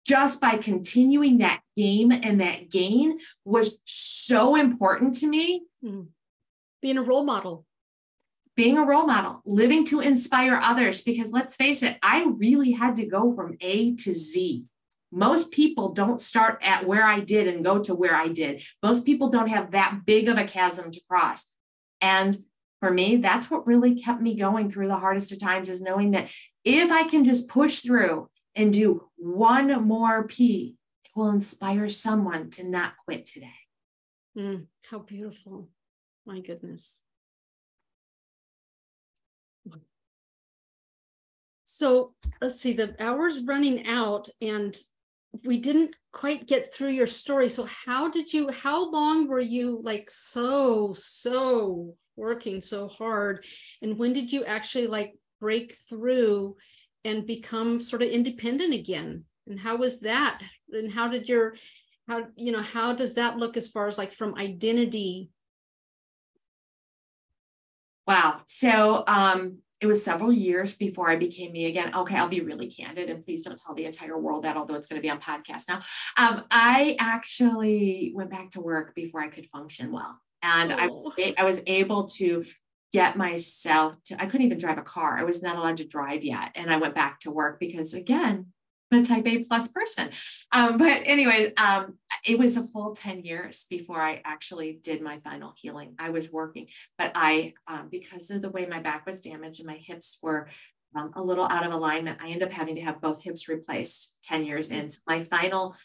just by continuing that game and that gain was so important to me. Mm. Being a role model. Being a role model, living to inspire others. Because let's face it, I really had to go from A to Z. Most people don't start at where I did and go to where I did. Most people don't have that big of a chasm to cross. And for me, that's what really kept me going through the hardest of times is knowing that if I can just push through and do one more pea, it will inspire someone to not quit today. Mm, how beautiful. My goodness. So let's see, the hour's running out and we didn't quite get through your story. So how did you, how long were you like so, so working so hard? And when did you actually like break through and become sort of independent again and how was that and how did your how you know how does that look as far as like from identity wow so um it was several years before I became me again. Okay, I'll be really candid and please don't tell the entire world that, although it's going to be on podcast now. Um, I actually went back to work before I could function well. And oh. I, was, oh. I was able to get myself to, I couldn't even drive a car. I was not allowed to drive yet. And I went back to work because again, a type A plus person. Um, but anyways, um, it was a full 10 years before I actually did my final healing. I was working, but I, um, because of the way my back was damaged and my hips were um, a little out of alignment, I ended up having to have both hips replaced 10 years in. My final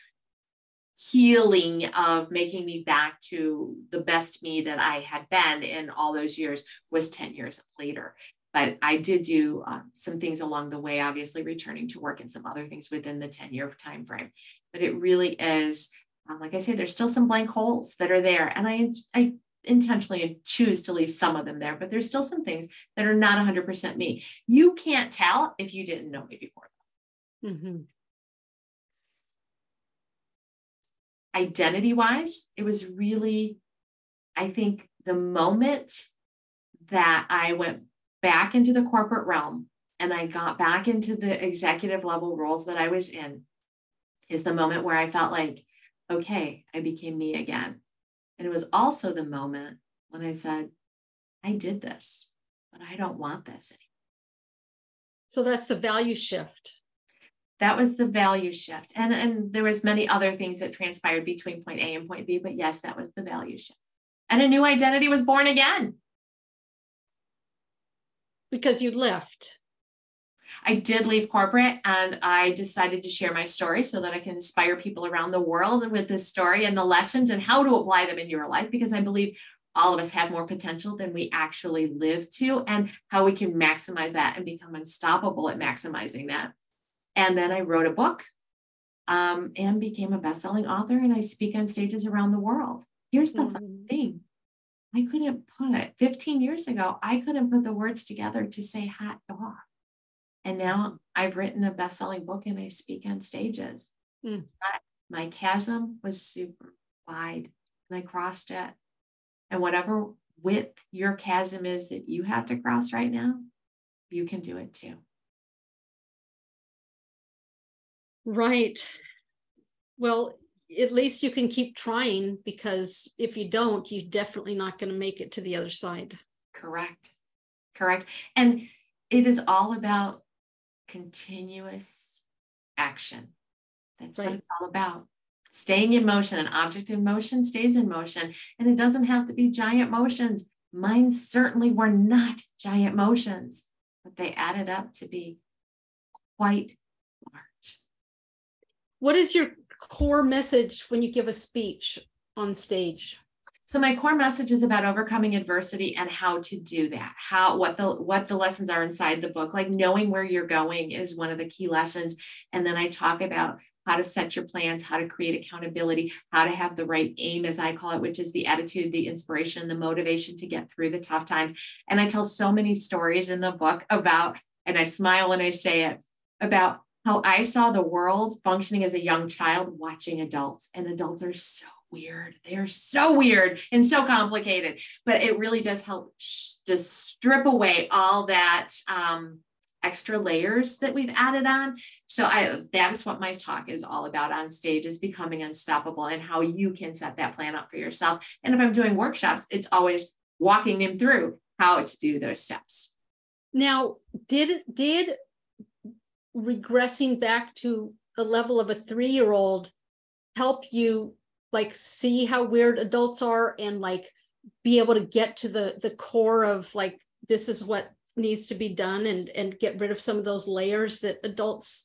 healing of making me back to the best me that I had been in all those years was 10 years later. But I did do um, some things along the way, obviously returning to work and some other things within the 10 year time frame. But it really is, um, like I say, there's still some blank holes that are there. And I, I intentionally choose to leave some of them there, but there's still some things that are not 100% me. You can't tell if you didn't know me before. Mm-hmm. identity wise, it was really, I think, the moment that I went back into the corporate realm and I got back into the executive level roles that I was in is the moment where I felt like, okay, I became me again. And it was also the moment when I said, I did this, but I don't want this anymore. So that's the value shift that was the value shift and and there was many other things that transpired between point a and point b but yes that was the value shift and a new identity was born again because you left I did leave corporate and I decided to share my story so that I can inspire people around the world with this story and the lessons and how to apply them in your life because I believe all of us have more potential than we actually live to and how we can maximize that and become unstoppable at maximizing that. And then I wrote a book um, and became a best-selling author, and I speak on stages around the world. Here's the mm-hmm. thing. I couldn't put 15 years ago, I couldn't put the words together to say hot dog. And now I've written a best-selling book and I speak on stages. Mm. My chasm was super wide and I crossed it. And whatever width your chasm is that you have to cross right now, you can do it too. Right. Well, at least you can keep trying because if you don't, you're definitely not going to make it to the other side. Correct. Correct. And it is all about continuous action. That's right. what it's all about. staying in motion, an object in motion stays in motion. And it doesn't have to be giant motions. Mine certainly were not giant motions, but they added up to be quite large. What is your core message when you give a speech on stage? So my core message is about overcoming adversity and how to do that. How what the what the lessons are inside the book. Like knowing where you're going is one of the key lessons. And then I talk about how to set your plans, how to create accountability, how to have the right aim, as I call it, which is the attitude, the inspiration, the motivation to get through the tough times. And I tell so many stories in the book about, and I smile when I say it, about how I saw the world functioning as a young child watching adults, and adults are so weird. They're so weird and so complicated, but it really does help sh- just strip away all that um, extra layers that we've added on. So I that is what my talk is all about on stage is becoming unstoppable and how you can set that plan up for yourself. And if I'm doing workshops, it's always walking them through how to do those steps. Now, did did regressing back to the level of a 3-year-old help you like see how weird adults are and like be able to get to the the core of like this is what needs to be done and and get rid of some of those layers that adults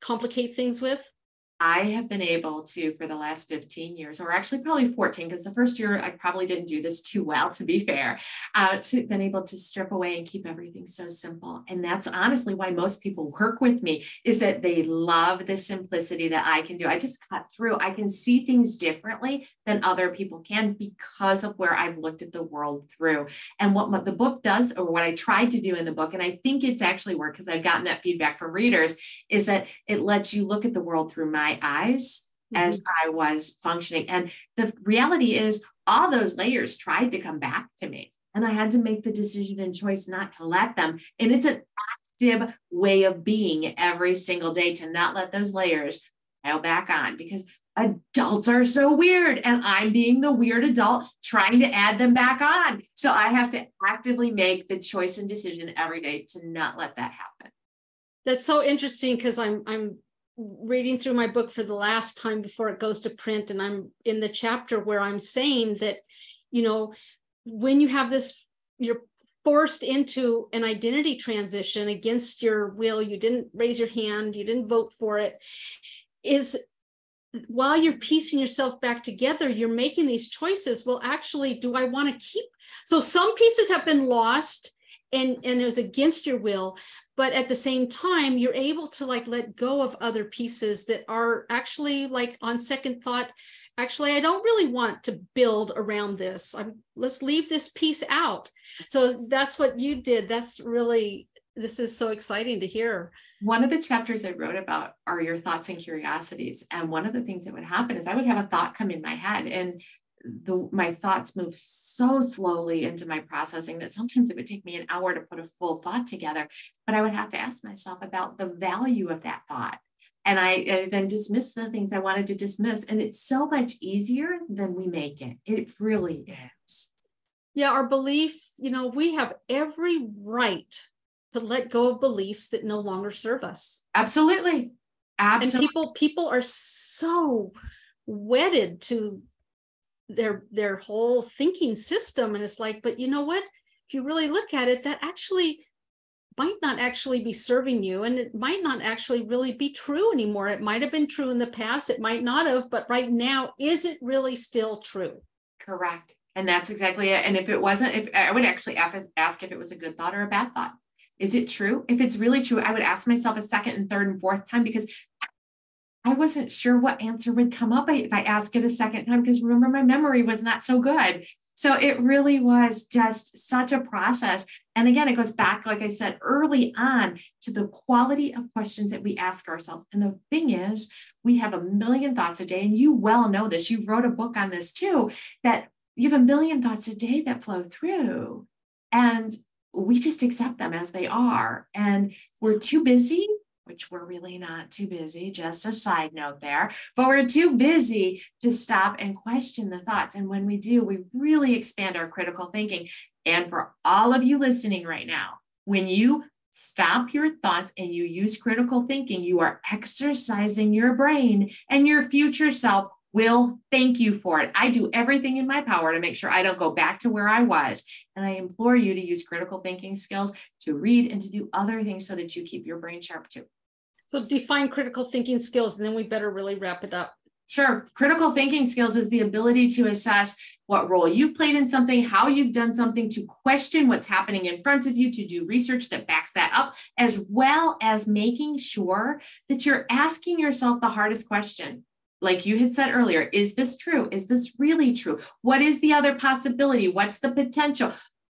complicate things with I have been able to, for the last 15 years, or actually probably 14, because the first year I probably didn't do this too well, to be fair, uh, to been able to strip away and keep everything so simple. And that's honestly why most people work with me is that they love the simplicity that I can do. I just cut through. I can see things differently than other people can because of where I've looked at the world through. And what the book does, or what I tried to do in the book, and I think it's actually worked because I've gotten that feedback from readers, is that it lets you look at the world through my my eyes mm-hmm. as I was functioning. And the reality is, all those layers tried to come back to me. And I had to make the decision and choice not to let them. And it's an active way of being every single day to not let those layers pile back on because adults are so weird. And I'm being the weird adult trying to add them back on. So I have to actively make the choice and decision every day to not let that happen. That's so interesting because I'm I'm reading through my book for the last time before it goes to print and i'm in the chapter where i'm saying that you know when you have this you're forced into an identity transition against your will you didn't raise your hand you didn't vote for it is while you're piecing yourself back together you're making these choices. Well actually do i want to keep so some pieces have been lost and and it was against your will but at the same time you're able to like let go of other pieces that are actually like on second thought actually i don't really want to build around this. I'm, let's leave this piece out. So that's what you did. That's really this is so exciting to hear. One of the chapters I wrote about are your thoughts and curiosities. And one of the things that would happen is I would have a thought come in my head and the my thoughts move so slowly into my processing that sometimes it would take me an hour to put a full thought together but i would have to ask myself about the value of that thought. And I, I then dismiss the things i wanted to dismiss and it's so much easier than we make it. It really is. Yeah our belief you know we have every right to let go of beliefs that no longer serve us. Absolutely. Absolutely and people people are so wedded to their their whole thinking system and it's like but you know what? If you really look at it that actually might not actually be serving you and it might not actually really be true anymore. It might have been true in the past it might not have but right now is it really still true? Correct. And that's exactly it. And if it wasn't if i would actually ask if it was a good thought or a bad thought. Is it true? If it's really true i would ask myself a second and third and fourth time because I wasn't sure what answer would come up if I asked it a second time because remember, my memory was not so good. So it really was just such a process. And again, it goes back, like I said early on, to the quality of questions that we ask ourselves. And the thing is, we have a million thoughts a day, and you well know this. You wrote a book on this too, that you have a million thoughts a day that flow through. And we just accept them as they are. And we're too busy which we're really not too busy, just a side note there, but we're too busy to stop and question the thoughts. And when we do, we really expand our critical thinking. And for all of you listening right now, when you stop your thoughts and you use critical thinking, you are exercising your brain and your future self will thank you for it. I do everything in my power to make sure I don't go back to where I was. And I implore you to use critical thinking skills to read and to do other things so that you keep your brain sharp too. So define critical thinking skills, and then we better really wrap it up. Sure. Critical thinking skills is the ability to assess what role you've played in something, how you've done something, to question what's happening in front of you, to do research that backs that up, as well as making sure that you're asking yourself the hardest question like you had said earlier, is this true? Is this really true? What is the other possibility? What's the potential?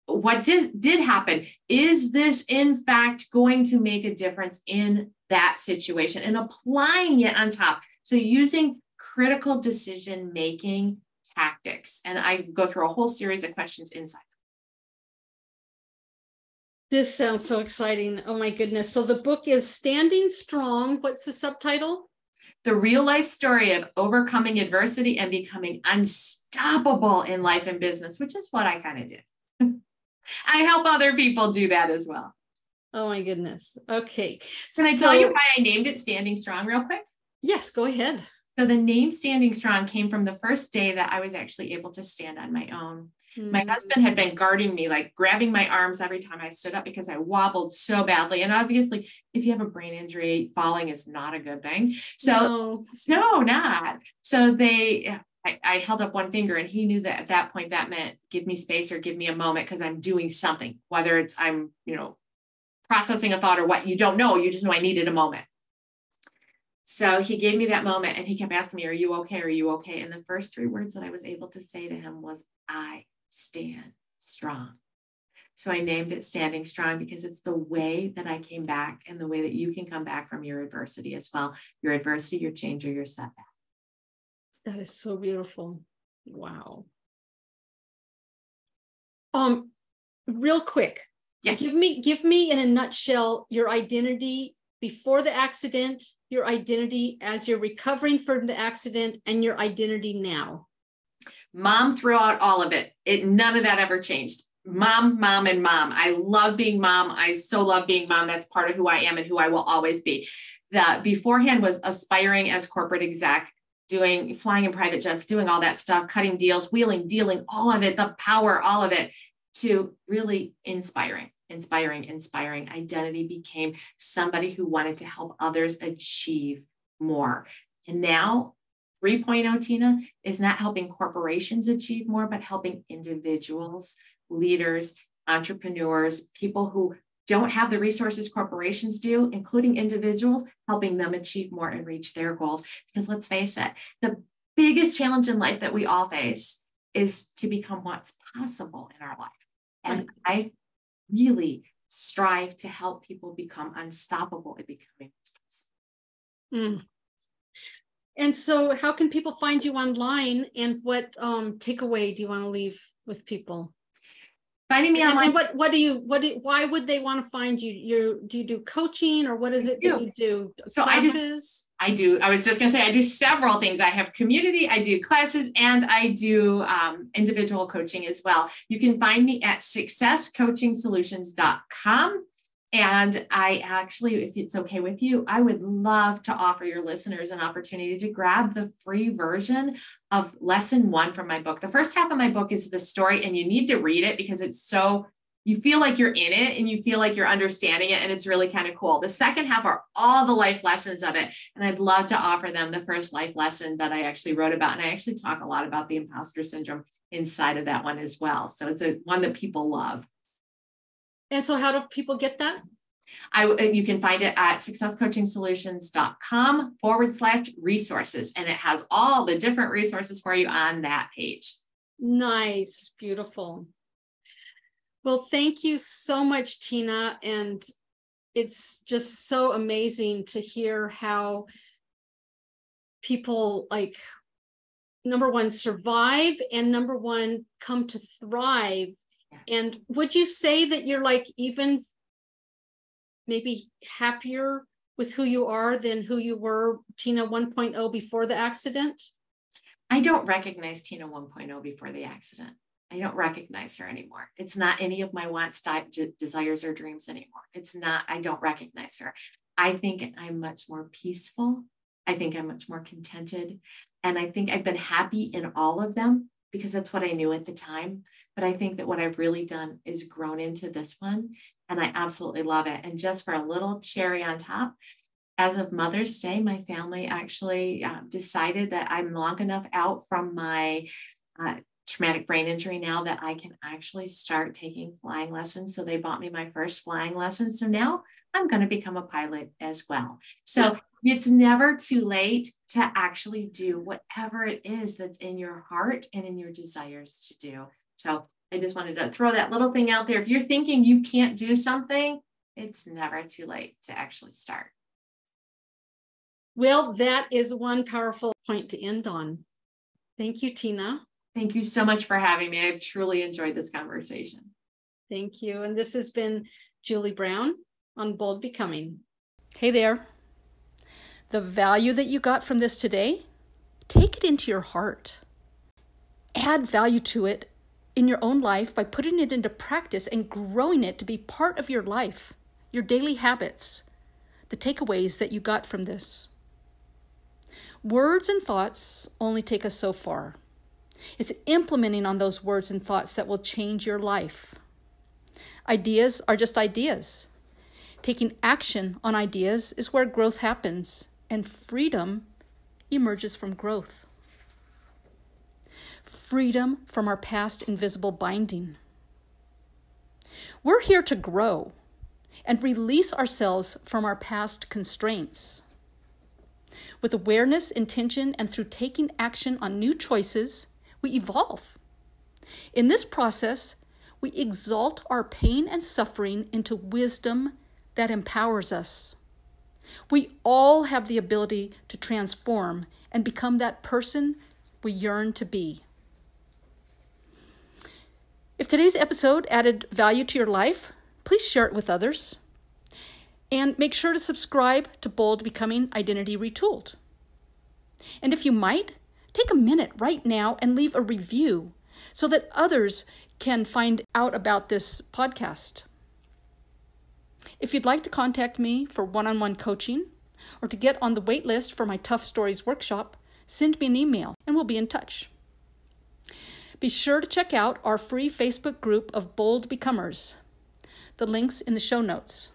What did, did happen? Is this in fact going to make a difference in that situation and applying it on top? So using critical decision making tactics. And I go through a whole series of questions inside. This sounds so exciting. Oh my goodness. So the book is Standing Strong. What's the subtitle? The real life story of overcoming adversity and becoming unstoppable in life and business, which is what I kind of did. *laughs* I help other people do that as well. Oh my goodness. Okay. Can I tell you why I named it Standing Strong real quick? Yes, go ahead. So the name Standing Strong came from the first day that I was actually able to stand on my own. Mm-hmm. My husband had been guarding me, like grabbing my arms every time I stood up because I wobbled so badly. And obviously, if you have a brain injury, falling is not a good thing. So, no, no not. So they, I, I, held up one finger and he knew that at that point that meant give me space or give me a moment because I'm doing something, whether it's I'm, you know, processing a thought or what you don't know, you just know I needed a moment. So he gave me that moment and he kept asking me, Are you okay? Are you okay? And the first three words that I was able to say to him was, I stand strong. So I named it Standing Strong because it's the way that I came back and the way that you can come back from your adversity as well. Your adversity, your change, or your setback. That is so beautiful. Wow. Um, real quick. Yes. Give me, give me in a nutshell your identity before the accident, your identity as you're recovering from the accident, and your identity now mom throughout all of it. It none of that ever changed. Mom, mom, and mom. I love being mom. I so love being mom. That's part of who I am and who I will always be. That beforehand was aspiring as corporate exec, doing flying in private jets, doing all that stuff, cutting deals, wheeling, dealing, all of it, the power, all of it, to really inspiring, inspiring, inspiring. Identity became somebody who wanted to help others achieve more. And now 3.0 Tina is not helping corporations achieve more, but helping individuals, leaders, entrepreneurs, people who don't have the resources corporations do, including individuals, helping them achieve more and reach their goals. Because let's face it, the biggest challenge in life that we all face is to become what's possible in our life. And I really strive to help people become unstoppable at becoming what's possible. Mm. And so, how can people find you online? And what um, takeaway do you want to leave with people? Finding me online. And what what do you what do why would they want to find you? You do you do coaching or what is it that you do? So classes? I do. I do. I was just going to say I do several things. I have community, I do classes, and I do um, individual coaching as well. You can find me at successcoachingsolutions.com. And I actually, if it's okay with you, I would love to offer your listeners an opportunity to grab the free version of lesson one from my book. The first half of my book is the story, and you need to read it because it's so, you feel like you're in it and you feel like you're understanding it, and it's really kind of cool. The second half are all the life lessons of it. And I'd love to offer them the first life lesson that I actually wrote about. And I actually talk a lot about the imposter syndrome inside of that one as well. So it's a one that people love. And so, how do people get that? I, uh, you can find it at successcoachingsolutions.com forward slash resources, and it has all the different resources for you on that page. Nice, beautiful. Well, thank you so much, Tina. And it's just so amazing to hear how people like number one survive and number one come to thrive and would you say that you're like even maybe happier with who you are than who you were Tina 1.0 before the accident? I don't recognize Tina 1.0 before the accident. I don't recognize her anymore. It's not any of my wants, desires, or dreams anymore. It's not, I don't recognize her. I think I'm much more peaceful. I think I'm much more contented. And I think I've been happy in all of them because that's what I knew at the time. But I think that what I've really done is grown into this one. And I absolutely love it. And just for a little cherry on top, as of Mother's Day, my family actually uh, decided that I'm long enough out from my uh, traumatic brain injury now that I can actually start taking flying lessons. So they bought me my first flying lesson. So now I'm going to become a pilot as well. So it's never too late to actually do whatever it is that's in your heart and in your desires to do. So I just wanted to throw that little thing out there. If you're thinking you can't do something, it's never too late to actually start. Well, that is one powerful point to end on. Thank you, Tina. Thank you so much for having me. I've truly enjoyed this conversation. Thank you. And this has been Julie Brown on Bold Becoming. Hey there. The value that you got from this today, take it into your heart. Add value to it in your own life by putting it into practice and growing it to be part of your life, your daily habits, the takeaways that you got from this. Words and thoughts only take us so far. It's implementing on those words and thoughts that will change your life. Ideas are just ideas. Taking action on ideas is where growth happens, and freedom emerges from growth. Freedom from our past invisible binding. We're here to grow and release ourselves from our past constraints. With awareness, intention, and through taking action on new choices, we evolve. In this process, we exalt our pain and suffering into wisdom that empowers us. We all have the ability to transform and become that person we yearn to be. If today's episode added value to your life, please share it with others. And make sure to subscribe to Bold Becoming Identity Retooled. And if you might, take a minute right now and leave a review so that others can find out about this podcast. If you'd like to contact me for one on one coaching or to get on the wait list for my Tough Stories workshop, send me an email and we'll be in touch. Be sure to check out our free Facebook group of Bold Becomers. The link's in the show notes.